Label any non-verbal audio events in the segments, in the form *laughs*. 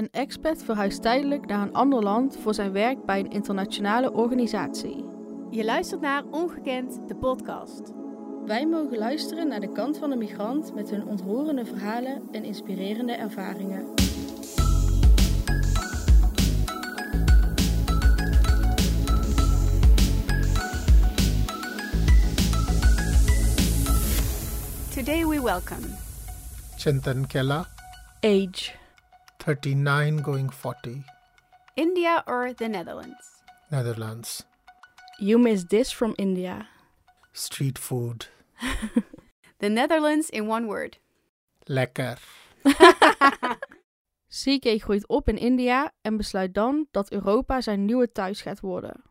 Een expat verhuist tijdelijk naar een ander land voor zijn werk bij een internationale organisatie. Je luistert naar Ongekend, de podcast. Wij mogen luisteren naar de kant van de migrant met hun ontroerende verhalen en inspirerende ervaringen. Today we welcome Chintan Kella, Age. 39 going 40, India or the Netherlands. Netherlands. You miss this from India. Street food. *laughs* The Netherlands in one word. Lekker. *laughs* CK groeit op in India en besluit dan dat Europa zijn nieuwe thuis gaat worden.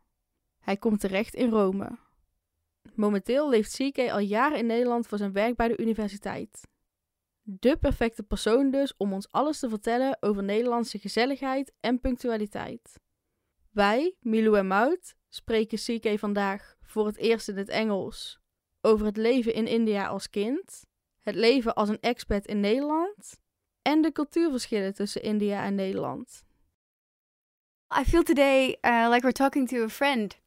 Hij komt terecht in Rome. Momenteel leeft CK al jaren in Nederland voor zijn werk bij de universiteit. De perfecte persoon dus om ons alles te vertellen over Nederlandse gezelligheid en punctualiteit. Wij, Milou en Mout, spreken CK vandaag voor het eerst in het Engels over het leven in India als kind, het leven als een expat in Nederland en de cultuurverschillen tussen India en Nederland. I feel today uh, like we're talking to a friend.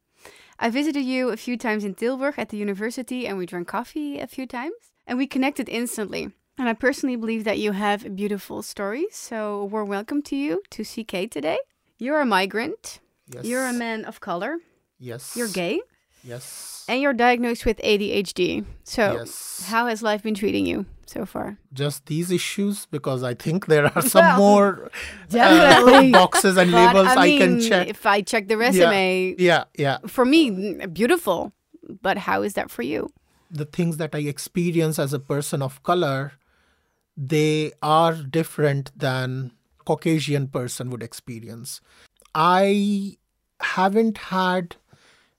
I visited you a few times in Tilburg at the university and we drank coffee a few times and we connected instantly. And I personally believe that you have beautiful stories. So, we're welcome to you to CK today. You're a migrant, Yes. you're a man of color, Yes. you're gay, Yes. and you're diagnosed with ADHD. So, yes. how has life been treating you so far? Just these issues because I think there are some Well, more uh, *laughs* boxes and But, labels I, mean, can check. If I check the resume, Yeah, yeah. for me, beautiful. But how is that for you? The things that I experience as a person of color, they are different than Caucasian person would experience. I haven't had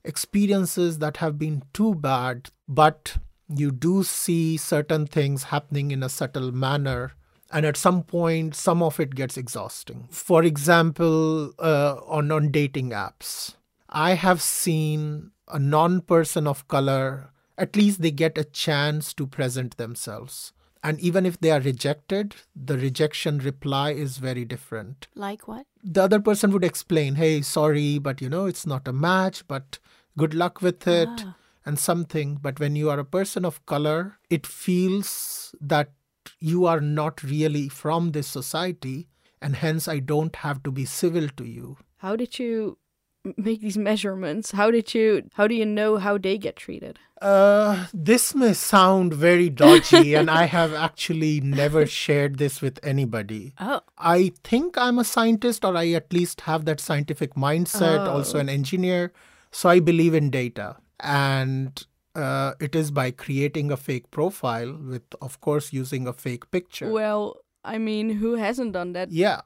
experiences that have been too bad, but you do see certain things happening in a subtle manner. And at some point, some of it gets exhausting. For example, uh, on, on dating apps, I have seen a non person of color, at least they get a chance to present themselves. And even if they are rejected, the rejection reply is very different Like what? the other person would explain, hey, sorry, but you know, it's not a match, but good luck with it Ah. and something. But when you are a person of color, it feels that you are not really from this society, and hence I don't have to be civil to you. How did you m- make these measurements? How did you how do you know how they get treated? Uh, this may sound very dodgy, *laughs* and I have actually never shared this with anybody. Oh, I think I'm a scientist, or I at least have that scientific mindset, also Oh. an engineer. So I believe in data. And uh, it is by creating a fake profile with, of course, using a fake picture. Well, I mean, who hasn't done that? yeah.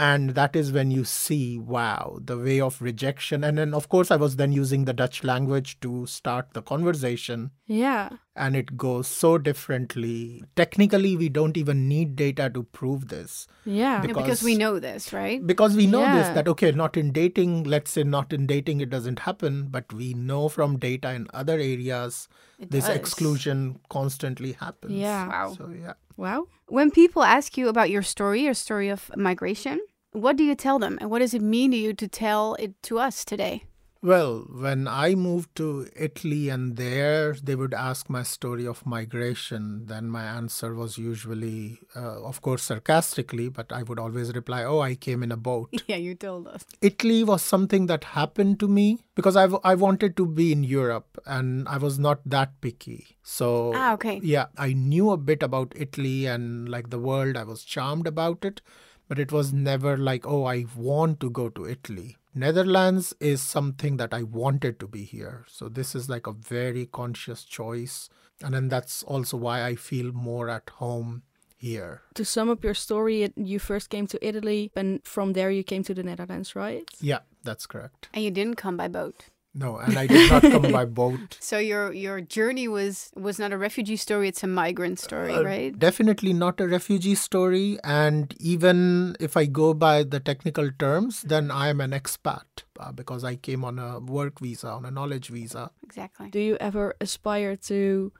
And that is when you see, wow, the way of rejection. And then, of course, I was then using the Dutch language to start the conversation. Yeah. And it goes so differently. Technically, we don't even need data to prove this. Yeah. yeah, because Because- we know this, right? because we know this that okay not in dating let's say not in dating it doesn't happen but we know from data in other areas It this does. exclusion constantly happens Yeah. Wow. so yeah Wow. When people ask you about your story, your story of migration, what do you tell them? And what does it mean to you to tell it to us today? Well when i moved to italy and there they would ask my story of migration then my answer was usually uh, of course sarcastically but i would always reply oh i came in a boat *laughs* Yeah, you told us. Italy was something that happened to me because I, I wanted to be in Europe and I was not that picky. So, Ah, okay. yeah, I knew a bit about Italy and like the world. I was charmed about it, but it was never like, oh, I want to go to Italy. Netherlands is something that I wanted to be here. So, this is like a very conscious choice. And then that's also why I feel more at home here. To sum up your story, it, you first came to Italy, and from there you came to the Netherlands, right? Yeah, that's correct. And you didn't come by boat. No, and I did not come by boat. *laughs* So your your journey was was not a refugee story, it's a migrant story, Uh, right? Definitely not a refugee story. And even if I go by the technical terms, then I am an expat uh, because I came on a work visa, on a knowledge visa. Exactly. Do you ever aspire to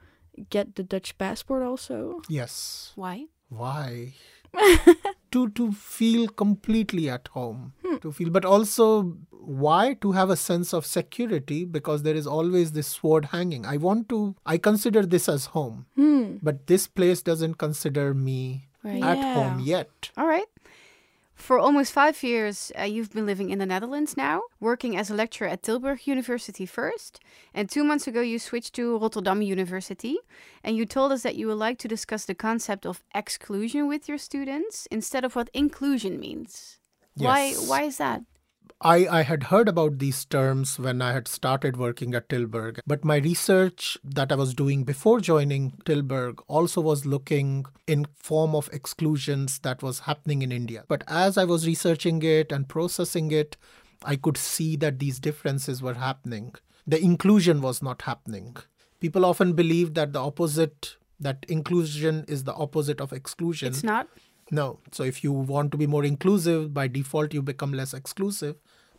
get the Dutch passport also? Yes. Why? Why? *laughs* to to feel completely at home hmm. to feel but also why to have a sense of security because there is always this sword hanging i want to i consider this as home hmm. but this place doesn't consider me Right. at Yeah. home yet All right. For almost five years, uh, you've been living in the Netherlands now, working as a lecturer at Tilburg University first. And two months ago, you switched to Rotterdam University. And you told us that you would like to discuss the concept of exclusion with your students instead of what inclusion means. Why, why is that? I, I had heard about these terms when I had started working at Tilburg, but my research that I was doing before joining Tilburg also was looking in form of exclusions that was happening in India. But as I was researching it and processing it, I could see that these differences were happening. The inclusion was not happening. People often believe that the opposite, that inclusion is the opposite of exclusion. It's not. No. So if you want to be more inclusive, by default you become less exclusive.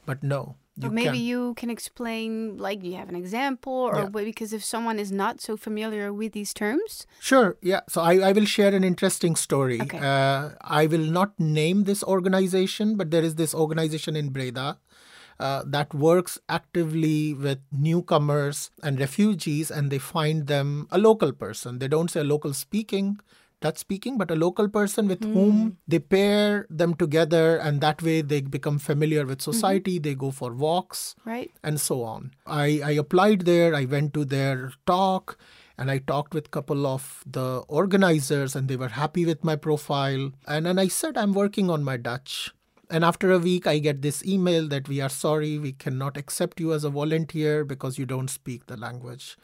But no, you Or maybe can. you can explain, like, do you have an example? Or Yeah. because if someone is not so familiar with these terms, Sure. Yeah. So I, I will share an interesting story. Okay. Uh, I will not name this organization, but there is this organization in Breda. Uh, that works actively with newcomers and refugees, and they find them a local person. They don't say local speaking, Dutch speaking, but a local person with hmm. whom they pair them together, and that way they become familiar with mm-hmm. society. They go for walks. right? and so on. I, I applied there, I went to their talk, and I talked with a couple of the organizers, and they were happy with my profile. And then I said, I'm working on my Dutch. And after a week, I get this email that we are sorry, we cannot accept you as a volunteer because you don't speak the language.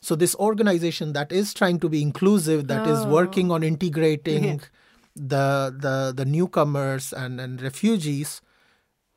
So, this organization that is trying to be inclusive, that is Oh. working on integrating *laughs* the, the, the newcomers and, and refugees,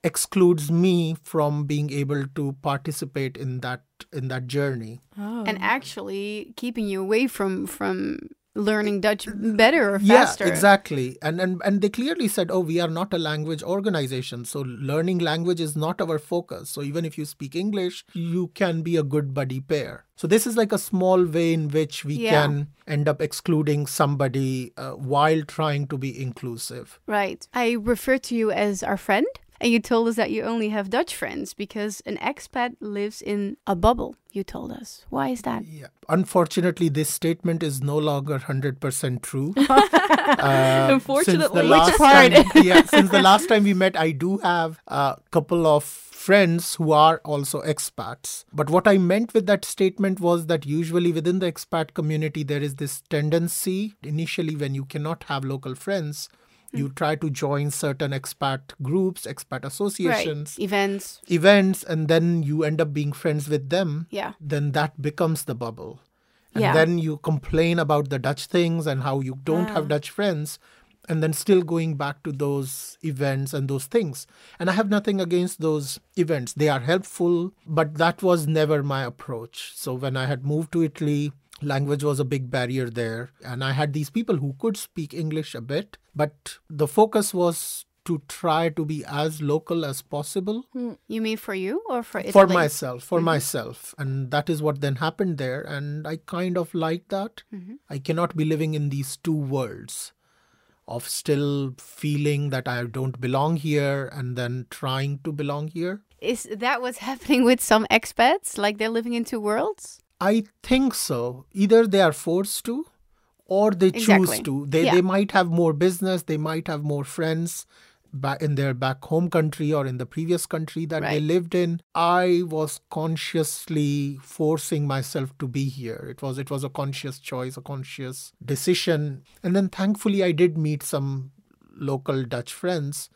excludes me from being able to participate in that in that journey Oh. And actually keeping you away from from learning Dutch better or yeah faster. exactly and, and and they clearly said oh we are not a language organization so learning language is not our focus so even if you speak english you can be a good buddy pair so this is like a small way in which we Yeah. can end up excluding somebody uh, while trying to be inclusive Right. I refer to you as our friend, and you told us that you only have Dutch friends because an expat lives in a bubble, you told us. Why is that? Yeah. Unfortunately, this statement is no longer 100% true. *laughs* *laughs* Uh, Unfortunately. Since the Which last part? Time, yeah, since the last time we met, I do have a couple of friends who are also expats. But what I meant with that statement was that usually within the expat community, there is this tendency, initially, when you cannot have local friends, you hmm. try to join certain expat groups, expat associations, Right. Events. events, and then you end up being friends with them Yeah. then that becomes the bubble. And Yeah. then you complain about the Dutch things and how you don't have ah. Dutch friends, and then still going back to those events and those things. And I have nothing against those events, they are helpful, but that was never my approach. So when I had moved to Italy, language was a big barrier there, and I had these people who could speak English a bit, but the focus was to try to be as local as possible. Hmm. You mean for you or for Italy? for myself for mm-hmm. myself. And that is what then happened there. And i kind of like that. Mm-hmm. I cannot be living in these two worlds of still feeling that i don't belong here and then trying to belong here. Is that what's *laughs* happening with some expats? Like they're living in two worlds? i think so. Either they are forced to or they Exactly. choose to. They, Yeah. they might have more business they might have more friends back in their back home country or in the previous country that they lived in. I was consciously forcing myself to be here. It was it was a conscious choice a conscious decision. And then thankfully i did meet some local dutch friends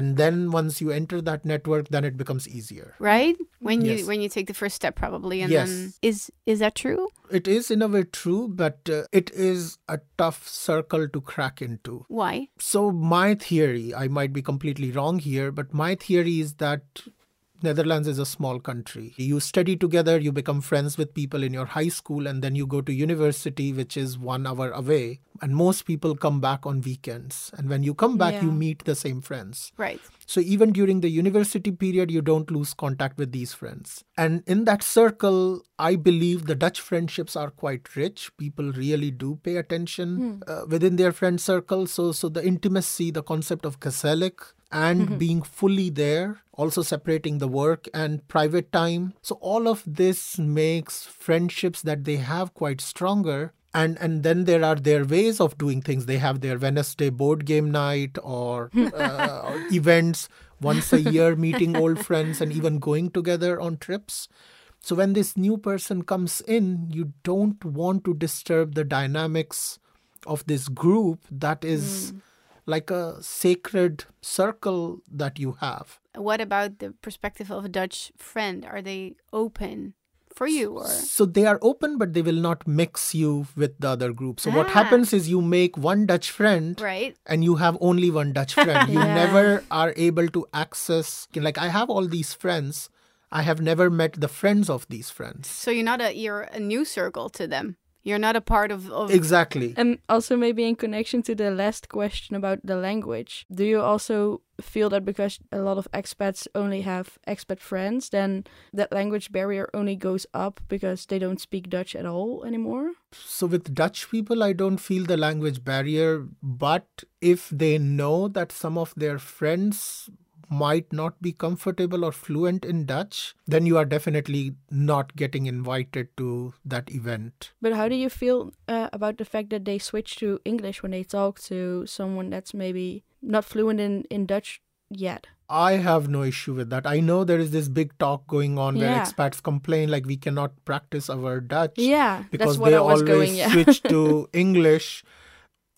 and then once you enter that network then it becomes easier Right? When you when you take the first step probably and Yes. then is is that true? it is in a way true but uh, it is a tough circle to crack into Why? So, my theory, I might be completely wrong here, but my theory is that Netherlands is a small country. You study together, you become friends with people in your high school, and then you go to university, which is one hour away. and most people come back on weekends. And when you come back, you meet the same friends. Right. So even during the university period, you don't lose contact with these friends. And in that circle, I believe the Dutch friendships are quite rich. People really do pay attention uh, within their friend circle. So, so the intimacy, the concept of gezellig, and being fully there, also separating the work and private time. So all of this makes friendships that they have quite stronger and and then there are their ways of doing things. They have their wednesday board game night or, *laughs* uh, or events once a year meeting old friends and even going together on trips. So when this new person comes in you don't want to disturb the dynamics of this group that is like a sacred circle that you have. What about the perspective of a Dutch friend? Are they open for you or So they are open, but they will not mix you with the other group. So what Ah. happens is you make one Dutch friend right? and you have only one Dutch friend. You *laughs* Yeah. never are able to access, like, I have all these friends. I have never met the friends of these friends. So you're not a you're a new circle to them. You're not a part of, of Exactly. And also maybe in connection to the last question about the language, do you also feel that because a lot of expats only have expat friends, then that language barrier only goes up because they don't speak Dutch at all anymore? So with Dutch people, I don't feel the language barrier. But if they know that some of their friends might not be comfortable or fluent in Dutch, then you are definitely not getting invited to that event. But how do you feel uh, about the fact that they switch to English when they talk to someone that's maybe not fluent in, in Dutch yet? I have no issue with that. I know there is this big talk going on where expats complain like we cannot practice our Dutch Yeah, because that's what they I was always going. Yeah. switch to *laughs* English.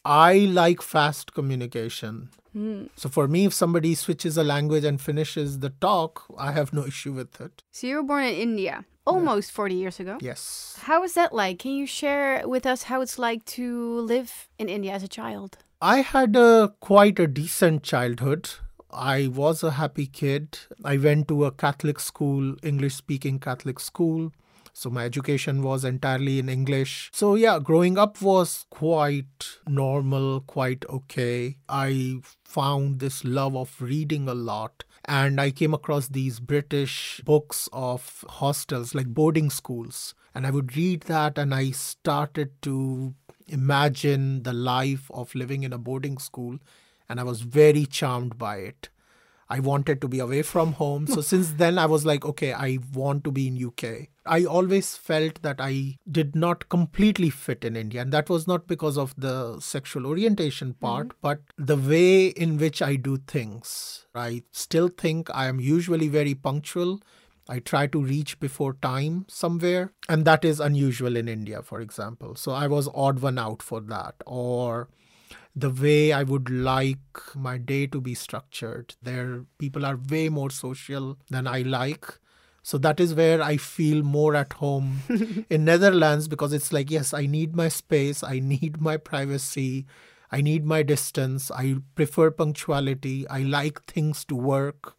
I like fast communication. Hmm. So for me, if somebody switches a language and finishes the talk, I have no issue with it. So you were born in India almost 40 years ago. Yes. How is that like? Can you share with us how it's like to live in India as a child? I had a quite a decent childhood. I was a happy kid. I went to a Catholic school, English speaking Catholic school. So my education was entirely in English. So yeah, growing up was quite normal, quite okay. I found this love of reading a lot. And I came across these British books of hostels, like boarding schools. And I would read that and I started to imagine the life of living in a boarding school. And I was very charmed by it. I wanted to be away from home. So *laughs* since then I was like, okay, I want to be in UK. I always felt that I did not completely fit in India. And that was not because of the sexual orientation part, mm-hmm. but the way in which I do things. I still think I am usually very punctual. I try to reach before time somewhere, and that is unusual in India, for example. So I was odd one out for that. Or the way I would like my day to be structured. There, people are way more social than I like. So that is where I feel more at home *laughs* in Netherlands because it's like, yes, I need my space, I need my privacy, I need my distance, I prefer punctuality, I like things to work.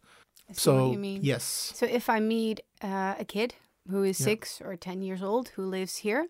So, you mean. yes. So if I meet uh, a kid who is Yeah. six or 10 years old who lives here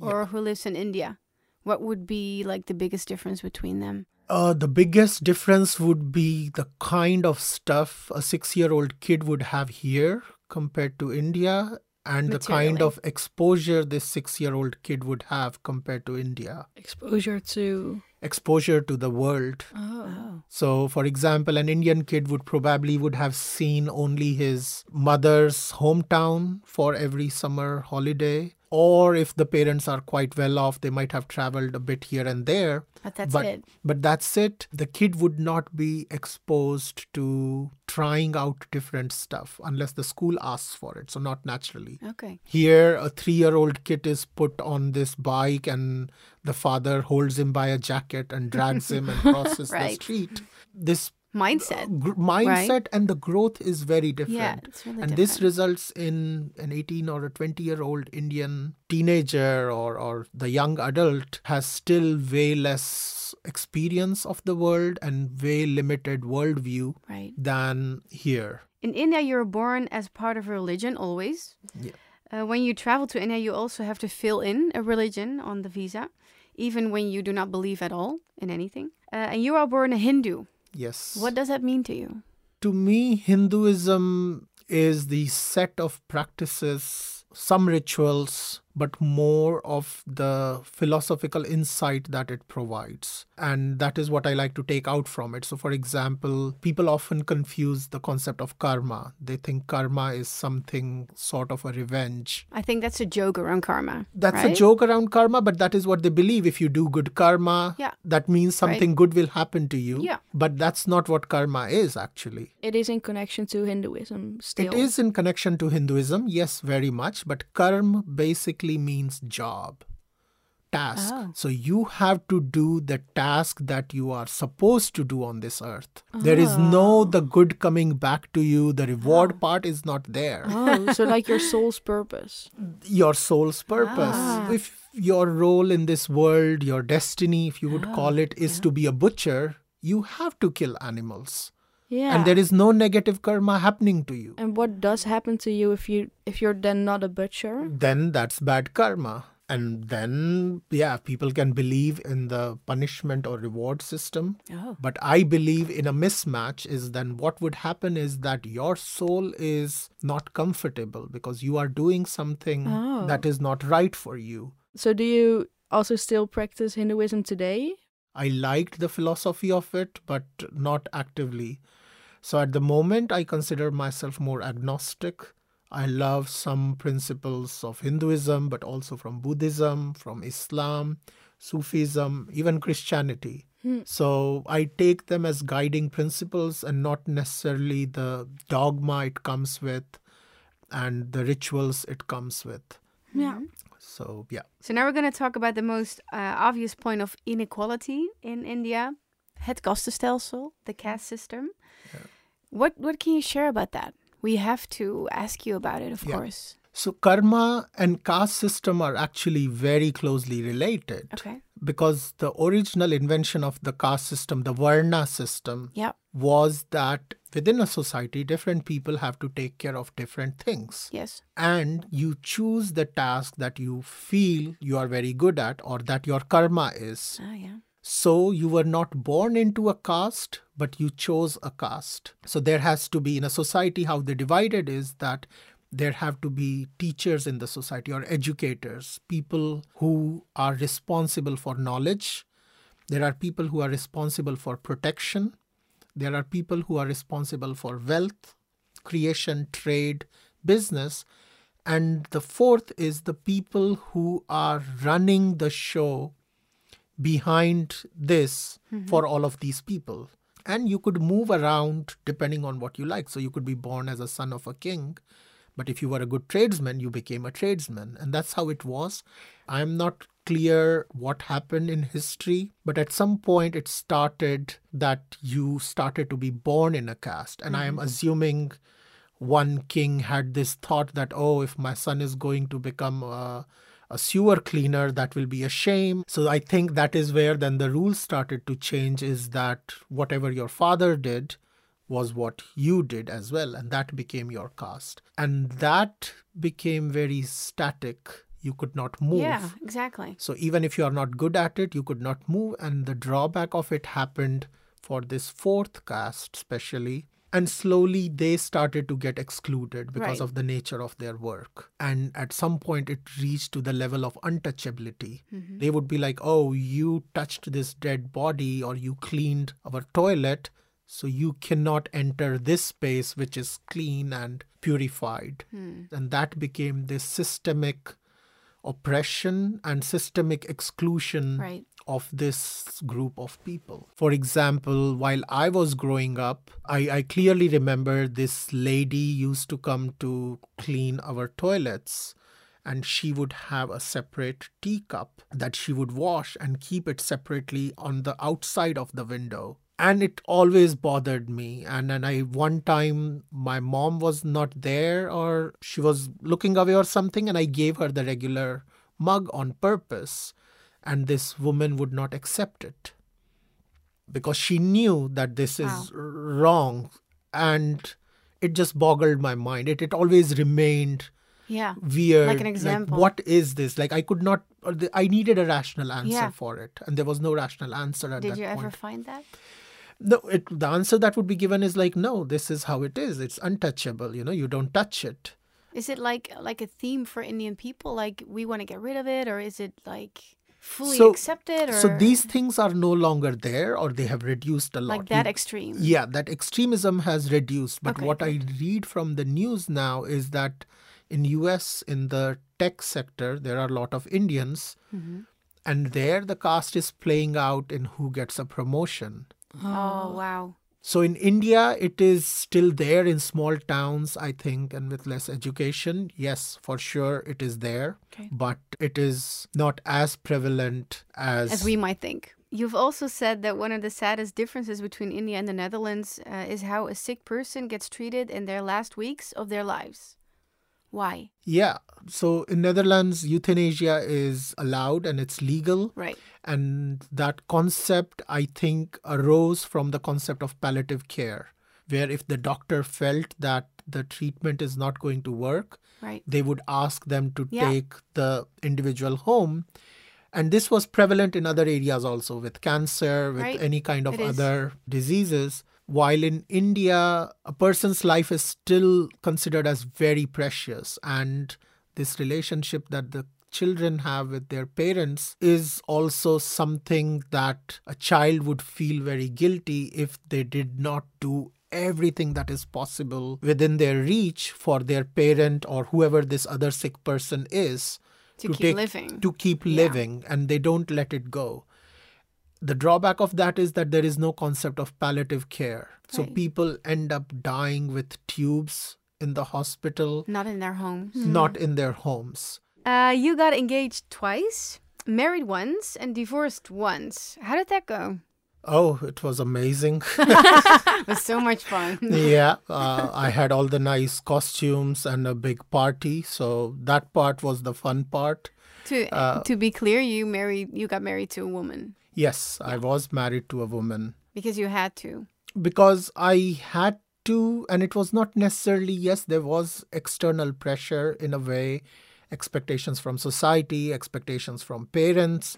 or who lives in India, what would be like the biggest difference between them? Uh, the biggest difference would be the kind of stuff a six year old kid would have here compared to India, and the kind of exposure this six year old kid would have compared to India. Exposure to. Exposure to the world. Oh. oh. So, for example, an Indian kid would probably would have seen only his mother's hometown for every summer holiday. Or if the parents are quite well off, they might have traveled a bit here and there. But that's but, it. But that's it. The kid would not be exposed to trying out different stuff unless the school asks for it. So, not naturally. Okay. Here, a three year old kid is put on this bike, and the father holds him by a jacket and drags him and *laughs* crosses the street. This Mindset. gr- mindset and the growth is very different. Yeah, it's really and this results in an 18 or a 20 year old Indian teenager or, or the young adult has still way less experience of the world and way limited worldview Right. than here. In India, you're born as part of a religion always. Yeah. Uh, when you travel to India, you also have to fill in a religion on the visa. Even when you do not believe at all in anything. Uh, and you are born a Hindu. Yes. What does that mean to you? To me, Hinduism is the set of practices, some rituals, but more of the philosophical insight that it provides. And that is what I like to take out from it. So, for example, people often confuse the concept of karma. They think karma is something sort of a revenge. I think that's a joke around karma. That's right? a joke around karma, but that is what they believe. If you do good karma, Yeah. that means something good will happen to you. Yeah. But that's not what karma is actually. It is in connection to Hinduism still. It is in connection to Hinduism, yes, very much. But karma basically means job, task. Oh. So you have to do the task that you are supposed to do on this earth. There is no the good coming back to you. The reward part is not there. Oh, so like your soul's purpose. *laughs* Your soul's purpose. Ah. If your role in this world, your destiny, if you would call it, is to be a butcher, you have to kill animals. Yeah. And there is no negative karma happening to you. And what does happen to you if you if you're then not a butcher? then that's bad karma. And then, yeah, people can believe in the punishment or reward system. Oh. But I believe in a mismatch is then what would happen is that your soul is not comfortable because you are doing something Oh. that is not right for you. So do you also still practice Hinduism today? I liked the philosophy of it, but not actively. So at the moment, I consider myself more agnostic. I love some principles of Hinduism, but also from Buddhism, from Islam, Sufism, even Christianity. So I take them as guiding principles and not necessarily the dogma it comes with and the rituals it comes with. Yeah. So, yeah. So now we're going to talk about the most uh, obvious point of inequality in India, het kastenstelsel, the caste system. What what can you share about that? We have to ask you about it, of Yeah. course. So karma and caste system are actually very closely related. Okay. Because the original invention of the caste system, the Varna system, Yeah. was that within a society, different people have to take care of different things. Yes. And you choose the task that you feel you are very good at or that your karma is. Oh, yeah. So you were not born into a caste, but you chose a caste. So there has to be in a society how they divided is that there have to be teachers in the society or educators, people who are responsible for knowledge. There are people who are responsible for protection. There are people who are responsible for wealth, creation, trade, business. And the fourth is the people who are running the show behind this mm-hmm. for all of these people. And you could move around depending on what you like. So you could be born as a son of a king, but if you were a good tradesman, you became a tradesman. And that's how it was. I'm not clear what happened in history, but at some point it started that you started to be born in a caste. And I am mm-hmm. assuming one king had this thought that, oh, if my son is going to become a, a sewer cleaner, that will be a shame. So I think that is where then the rules started to change is that whatever your father did was what you did as well. And that became your caste. And that became very static. You could not move. Yeah, exactly. So even if you are not good at it, you could not move. And the drawback of it happened for this fourth caste, especially. And slowly they started to get excluded because Right. of the nature of their work. And at some point, it reached to the level of untouchability. Mm-hmm. They would be like, oh, you touched this dead body or you cleaned our toilet. So you cannot enter this space, which is clean and purified. Hmm. And that became this systemic oppression and systemic exclusion Right. Of this group of people. For example, while I was growing up, I, I clearly remember this lady used to come to clean our toilets. And she would have a separate teacup that she would wash and keep it separately on the outside of the window. And it always bothered me. And then I one time my mom was not there or she was looking away or something, and I gave her the regular mug on purpose and this woman would not accept it because she knew that this is wrong and it just boggled my mind it, it always remained Yeah. weird. Like an like, example. what is this? Like I could not. Uh, the, I needed a rational answer Yeah. for it, and there was no rational answer at Did that you point. ever find that? No, it, the answer that would be given is like, no, this is how it is. It's untouchable. You know, you don't touch it. Is it like like a theme for Indian people? Like we want to get rid of it, or is it like fully So- accepted? Or So these things are no longer there, or they have reduced a lot. like that extreme. Yeah, that extremism has reduced. But Okay, what I read from the news now is that in US in the tech sector there are a lot of Indians Mm-hmm. and there the caste is playing out in who gets a promotion. Oh wow. So in India it is still there in small towns I think and with less education. Yes, for sure it is there, Okay. but it is not as prevalent as As we might think. You've also said that one of the saddest differences between India and the Netherlands uh, is how a sick person gets treated in their last weeks of their lives. Why? Yeah. So in Netherlands euthanasia is allowed and it's legal. Right. And that concept, I think, arose from the concept of palliative care, where if the doctor felt that the treatment is not going to work, Right. they would ask them to Yeah. take the individual home. And this was prevalent in other areas also, with cancer, with Right. any kind of It is. other diseases. While in India, a person's life is still considered as very precious, and this relationship that the children have with their parents is also something that a child would feel very guilty if they did not do everything that is possible within their reach for their parent or whoever this other sick person is To keep living. to keep Yeah. living and they don't let it go the drawback of that is that there is no concept of palliative care so Right. people end up dying with tubes in the hospital Not in their homes. not in their homes Uh, you got engaged twice, married once, and divorced once. How did that go? oh it was amazing *laughs* *laughs* It was so much fun. yeah uh, i had all the nice costumes and a big party so that part was the fun part to Uh, to be clear, you married you got married to a woman yes i was married to a woman because you had to. because I had to, and it was not necessarily, yes, there was external pressure in a way, expectations from society, expectations from parents,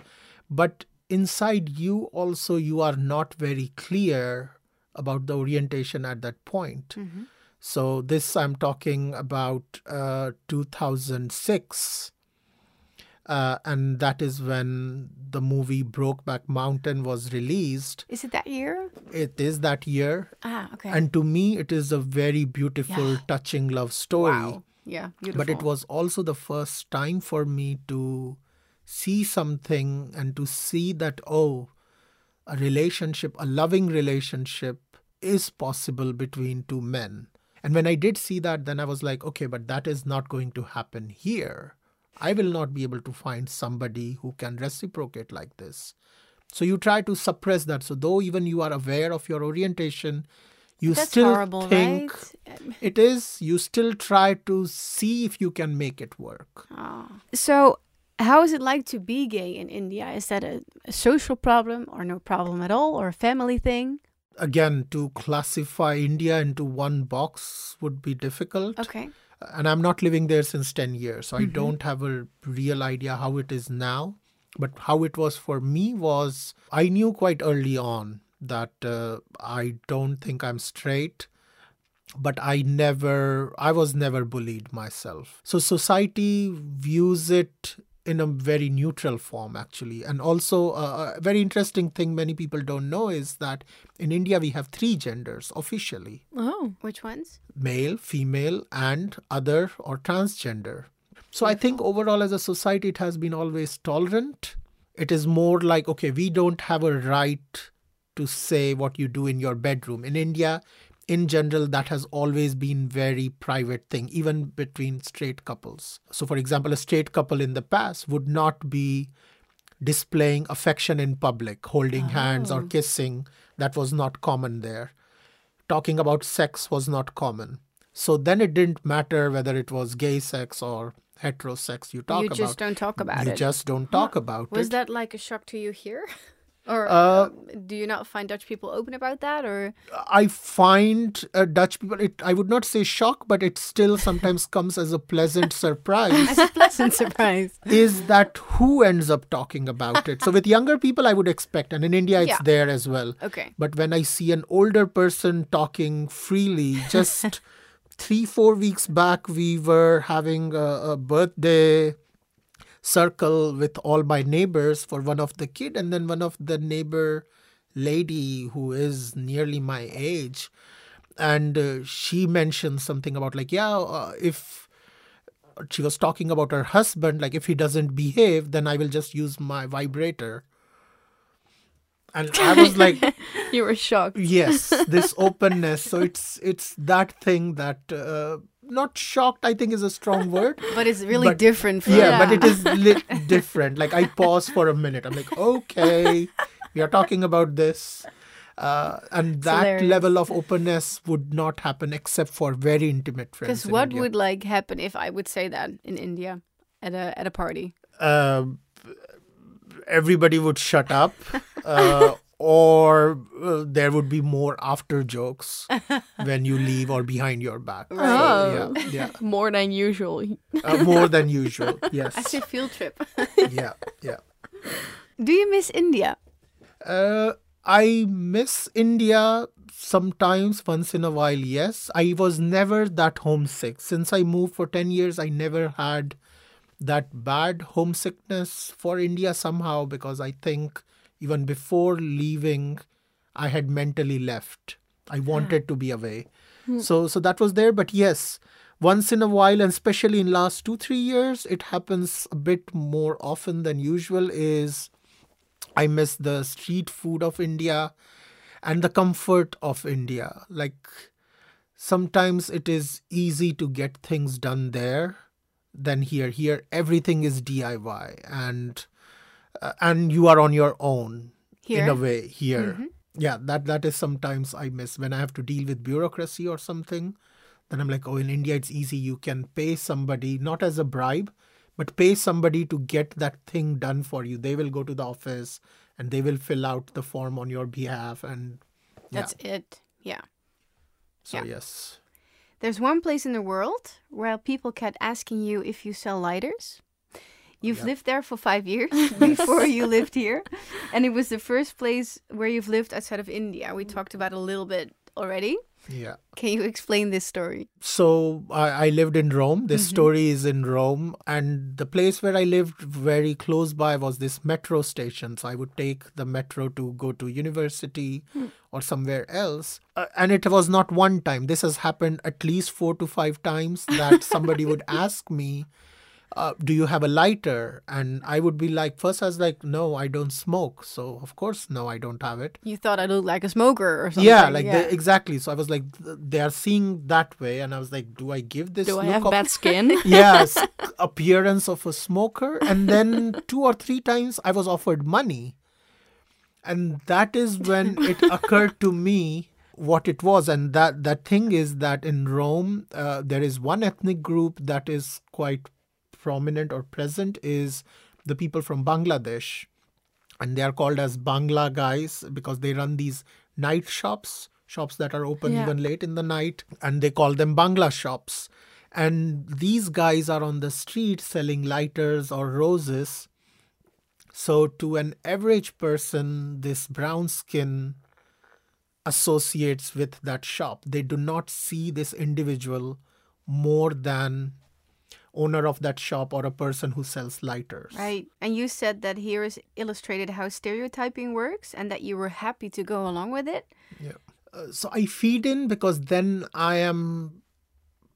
but inside you also, you are not very clear about the orientation at that point. So, this I'm talking about uh, 2006. Uh, and that is when the movie Brokeback Mountain was released. Is it that year? It is that year. Ah, okay. And to me, it is a very beautiful, Yeah. touching love story. wow. Yeah, beautiful. But it was also the first time for me to see something and to see that, oh, a relationship, a loving relationship is possible between two men. And when I did see that, then I was like, okay, but that is not going to happen here. I will not be able to find somebody who can reciprocate like this. So you try to suppress that. So though even you are aware of your orientation, you That's still horrible, think right? it is. You still try to see if you can make it work. Ah. So, how is it like to be gay in India? Is that a, a social problem or no problem at all, or a family thing? Again, to classify India into one box would be difficult. Okay. And I'm not living there since 10 years, so I don't have a real idea how it is now. But how it was for me was I knew quite early on that uh, I don't think I'm straight but i never i was never bullied myself so society views it in a very neutral form actually. And also uh, a very interesting thing many people don't know is that in india we have three genders officially. Oh. Which ones? male female and other or transgender. So i think overall as a society it has been always tolerant. It is more like okay we don't have a right to say what you do in your bedroom. In india in general that has always been very private thing even between straight couples. So for example a straight couple in the past would not be displaying affection in public holding hands or oh. kissing. That was not common there. Talking about sex was not common. So then it didn't matter whether it was gay sex or hetero sex you talk you about. just don't talk about you it. just don't talk about Was it. that like a shock to you here? *laughs* Or Uh, um, do you not find Dutch people open about that? Or I find uh, Dutch people, it, I would not say shock, but it still sometimes *laughs* comes as a pleasant surprise. as a pleasant surprise? *laughs* is that who ends up talking about it? So with younger people, I would expect, and in India, it's Yeah. there as well. Okay. But when I see an older person talking freely, *laughs* just three, four weeks back, we were having a, a birthday circle with all my neighbors for one of the kid, and then one of the neighbor lady who is nearly my age, and uh, she mentioned something about like, yeah, uh, if she was talking about her husband, like if he doesn't behave, then I will just use my vibrator. And I was *laughs* like, You were shocked. yes this *laughs* openness so it's it's that thing that uh, not shocked i think is a strong *laughs* word But it's really But- different. From yeah, but it is *laughs* li- different like i pause for a minute i'm like okay we are talking about this uh, and that hilarious. level of openness would not happen except for very intimate friends Because in what India. would like happen if I would say that in India at a at a party? Um everybody would shut up uh, or uh, there would be more after jokes *laughs* when you leave or behind your back So, Oh. yeah yeah *laughs* More than usual. uh, more than usual *laughs* yes I say field trip. yeah yeah Do you miss India? uh, i miss india sometimes once in a while yes i was never that homesick since i moved for 10 years i never had that bad homesickness for india somehow because i think even before leaving i had mentally left. I wanted to be away. Hmm. So so that was there. But yes once in a while and especially in last 2 3 years it happens a bit more often than usual is I miss the street food of India and the comfort of India. Like sometimes it is easy to get things done there than here. Here everything is DIY and uh, and you are on your own in a way here. Yeah, that that is sometimes I miss when I have to deal with bureaucracy or something. Then I'm like, oh, in India it's easy. You can pay somebody not as a bribe, but pay somebody to get that thing done for you. They will go to the office and they will fill out the form on your behalf. And yeah, That's it. Yeah. so yeah. yes, There's one place in the world where people kept asking you if you sell lighters. You've lived there for five years *laughs* *laughs* before you lived here. *laughs* And it was the first place where you've lived outside of India. We talked about it a little bit already. yeah. Can you explain this story? So I, I lived in Rome. This story is in Rome, and the place where I lived very close by was this metro station. So I would take the metro to go to university or somewhere else. Uh, and it was not one time. This has happened at least four to five times that somebody would ask me, uh, "Do you have a lighter?" And I would be like, first I was like, "No, I don't smoke." So of course, no, I don't have it. You thought I looked like a smoker or something. Yeah, like They, exactly. So I was like, they are seeing that way, and I was like, do I give this? Do I have of- bad skin? *laughs* yes, appearance of a smoker, and then *laughs* two or three times I was offered money, and that is when *laughs* it occurred to me what it was, and that that thing is that in Rome uh, there is one ethnic group that is quite prominent or present is the people from Bangladesh and they are called as Bangla guys because they run these night shops, shops that are open Yeah. even late in the night, and they call them Bangla shops. And these guys are on the street selling lighters or roses. So, to an average person, this brown skin associates with that shop. They do not see this individual more than owner of that shop or a person who sells lighters. Right. And you said that here is illustrated how stereotyping works and that you were happy to go along with it. Uh, so I feed in because then I am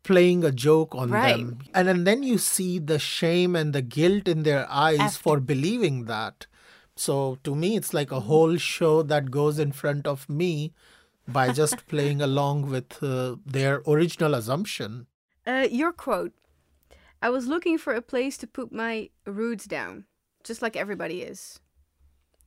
playing a joke on Right. them. And, and then you see the shame and the guilt in their eyes After. for believing that. So to me, it's like a whole show that goes in front of me by just *laughs* playing along with uh, their original assumption. Uh, your quote I was looking for a place to put my roots down, just like everybody is.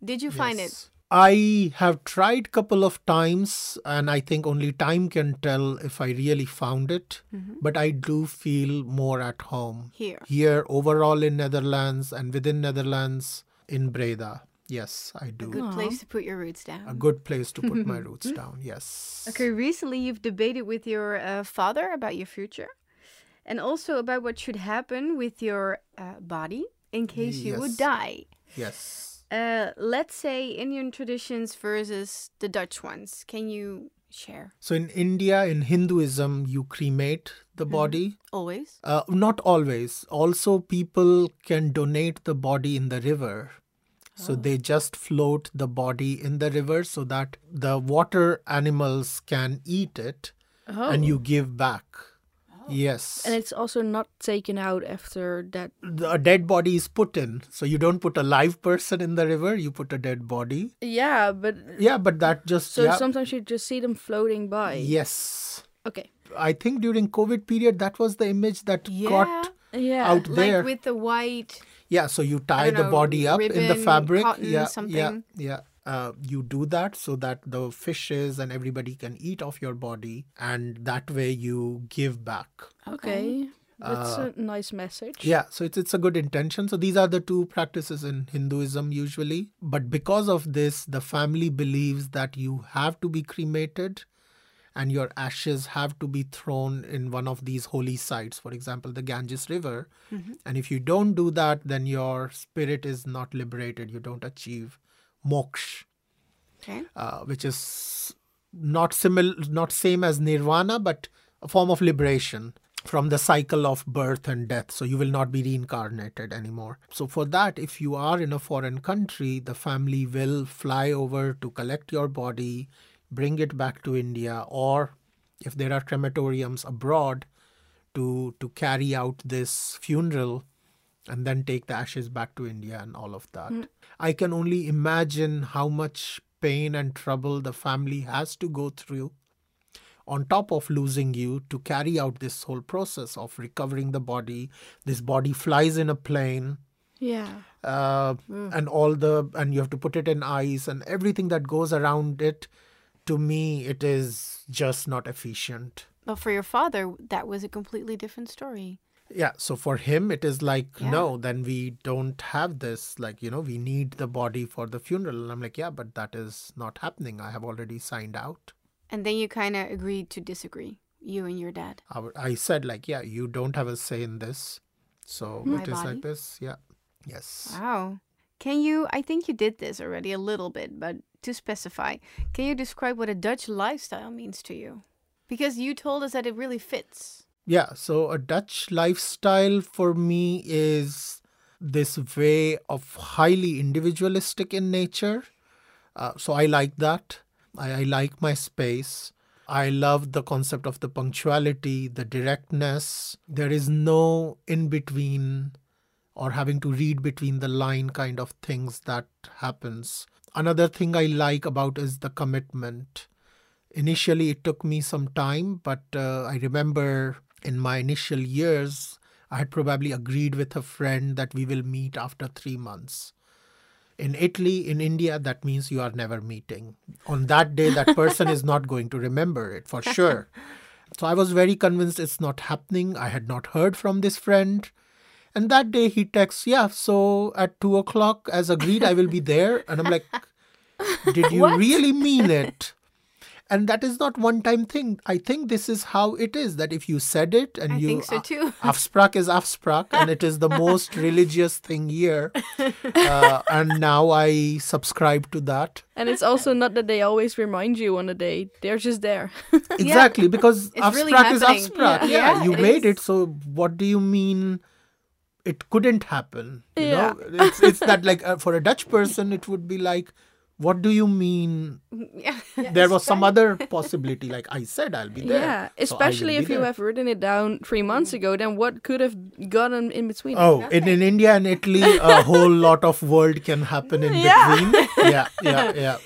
Did you find it? I have tried couple of times and I think only time can tell if I really found it, Mm-hmm. but I do feel more at home. Here. Here overall in Netherlands and within Netherlands in Breda. Yes, I do. A good Aw. place to put your roots down. A good place to put my *laughs* roots down. Yes. Okay, recently you've debated with your uh, father about your future and also about what should happen with your uh, body in case you would die. Yes. Uh, let's say Indian traditions versus the Dutch ones. Can you share? So in India, in Hinduism, you cremate the body. Always? Uh, not always. Also, people can donate the body in the river. So they just float the body in the river so that the water animals can eat it Oh. and you give back. Oh. Yes. And it's also not taken out after that. The- a dead body is put in. So you don't put a live person in the river, you put a dead body. Yeah, but Yeah, but that just. so yeah. sometimes you just see them floating by. Yes. Okay. I think during COVID period, that was the image that got Yeah. out there. Like with the white. Yeah, so you tie don't the know, body up in the fabric. cotton, yeah, something. yeah, yeah. Uh, you do that so that the fishes and everybody can eat off your body, and that way you give back. Okay. That's Uh, a nice message. Yeah, so it's it's a good intention. So these are the two practices in Hinduism usually. But because of this, the family believes that you have to be cremated and your ashes have to be thrown in one of these holy sites, for example, the Ganges River. And if you don't do that, then your spirit is not liberated. You don't achieve moksha, Okay. uh, which is not similar, not same as nirvana, but a form of liberation from the cycle of birth and death. So you will not be reincarnated anymore. So for that, if you are in a foreign country, the family will fly over to collect your body, bring it back to India, or if there are crematoriums abroad, to to carry out this funeral and then take the ashes back to India and all of that. I can only imagine how much pain and trouble the family has to go through on top of losing you to carry out this whole process of recovering the body. This body flies in a plane. Yeah. Uh, and all the and you have to put it in ice and everything that goes around it to me it is just not efficient But for your father, that was a completely different story. Yeah so for him it is like Yeah. no then we don't have this like you know we need the body for the funeral and i'm like yeah but that is not happening i have already signed out And then you kind of agreed to disagree, you and your dad. I said like yeah you don't have a say in this so hmm. My it is body? like this yeah yes Wow. Can you, I think you did this already a little bit, but to specify, can you describe what a Dutch lifestyle means to you? Because you told us that it really fits. Yeah, so a Dutch lifestyle for me is this way of highly individualistic in nature. Uh, so I like that. I, I like my space. I love the concept of the punctuality, the directness. There is no in between or having to read between the line kind of things that happens. Another thing I like about is the commitment initially it took me some time but uh, i remember in my initial years i had probably agreed with a friend that we will meet after 3 months. In italy in india that means you are never meeting. On that day that person is not going to remember it for sure. *laughs* So i was very convinced it's not happening. I had not heard from this friend. And that day he texts yeah so at 2 o'clock as agreed i will be there. And i'm like did you *laughs* really mean it and that is not one time thing i think this is how it is that if you said it and I you think so too. *laughs* afspraak is afspraak and it is the most *laughs* religious thing here *laughs* uh, and now i subscribe to that And it's also not that they always remind you on a day. They're just there. exactly because It's really afspraak is happening. afspraak Yeah. yeah, Yeah, you it made is. it so what do you mean it couldn't happen you Yeah. know it's, it's that like uh, for a dutch person it would be like what do you mean *laughs* yeah. there was some other *laughs* possibility like i said i'll be there Yeah, so I will especially be if you there. have written it down three months ago, then what could have gotten in between? Oh, in, in India and Italy, a *laughs* whole lot of world can happen in Yeah. between. Yeah, yeah, yeah.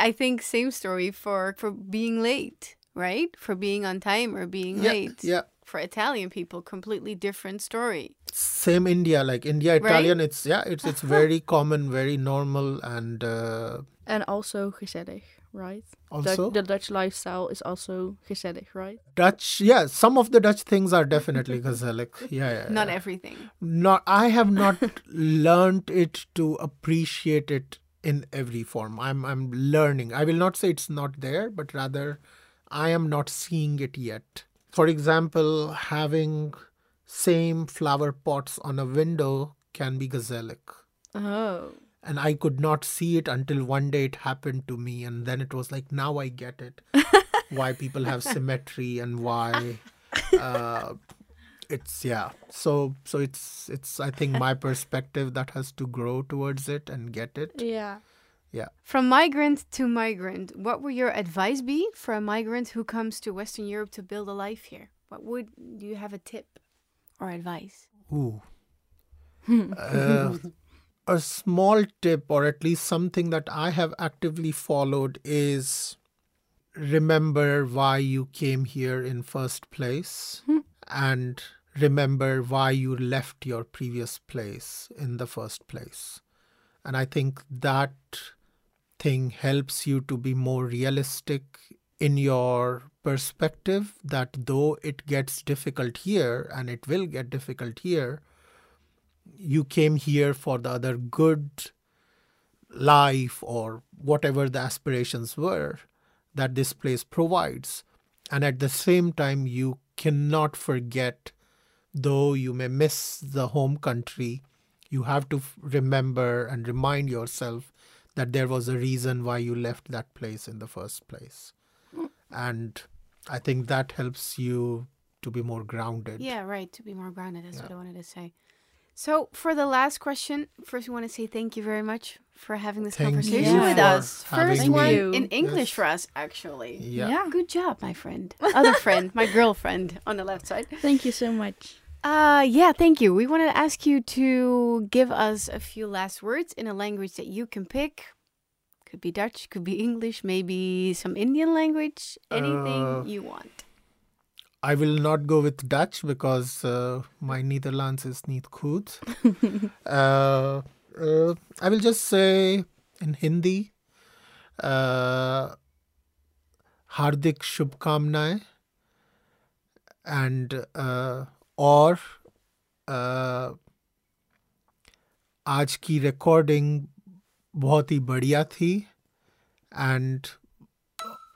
I think same story for for being late, right? For being on time or being Yeah, late. yeah. For Italian people, completely different story. Same India, like India Italian. It's yeah, it's it's *laughs* very common, very normal, and uh, And also gezellig, right? Also, the, the Dutch lifestyle is also gezellig, right? Dutch, yeah, some of the Dutch things are definitely *laughs* gezellig. Yeah, yeah. Not everything. Not, I have not *laughs* learned it to appreciate it in every form. I'm, I'm learning. I will not say it's not there, but rather, I am not seeing it yet. For example, having same flower pots on a window can be gezellig. Oh. And I could not see it until one day it happened to me, and then it was like, now I get it. *laughs* why people have symmetry and why *laughs* uh, it's yeah. So so it's it's I think my perspective that has to grow towards it and get it. Yeah. Yeah. From migrant to migrant, what would your advice be for a migrant who comes to Western Europe to build a life here? What would do you have a tip or advice? Ooh. *laughs* uh, a small tip, or at least something that I have actively followed, is remember why you came here in first place and remember why you left your previous place in the first place. And I think that thing helps you to be more realistic in your perspective that though it gets difficult here and it will get difficult here, you came here for the other good life or whatever the aspirations were that this place provides. And at the same time, you cannot forget, though you may miss the home country, you have to remember and remind yourself that there was a reason why you left that place in the first place. And I think that helps you to be more grounded. Yeah, right. To be more grounded. That's yeah. what I wanted to say. So, for the last question, first we want to say thank you very much for having this thank conversation with us. First one you. in English yes. for us, actually. Yeah. yeah. Good job, my friend. Other friend, my girlfriend on the left side. Thank you so much. Uh, yeah, thank you. We wanted to ask you to give us a few last words in a language that you can pick. Could be Dutch, could be English, maybe some Indian language, anything uh, you want. I will not go with Dutch because uh, my Nederlands is niet goed. *laughs* uh, uh, I will just say in Hindi, uh, Hardik Shubhkamnaएं and uh, और uh, आज की recording बहुत ही बढ़िया थी and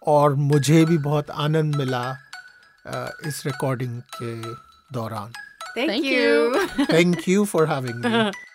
और मुझे भी बहुत आनंद मिला इस रिकॉर्डिंग के दौरान। Thank you thank you for having me. *laughs*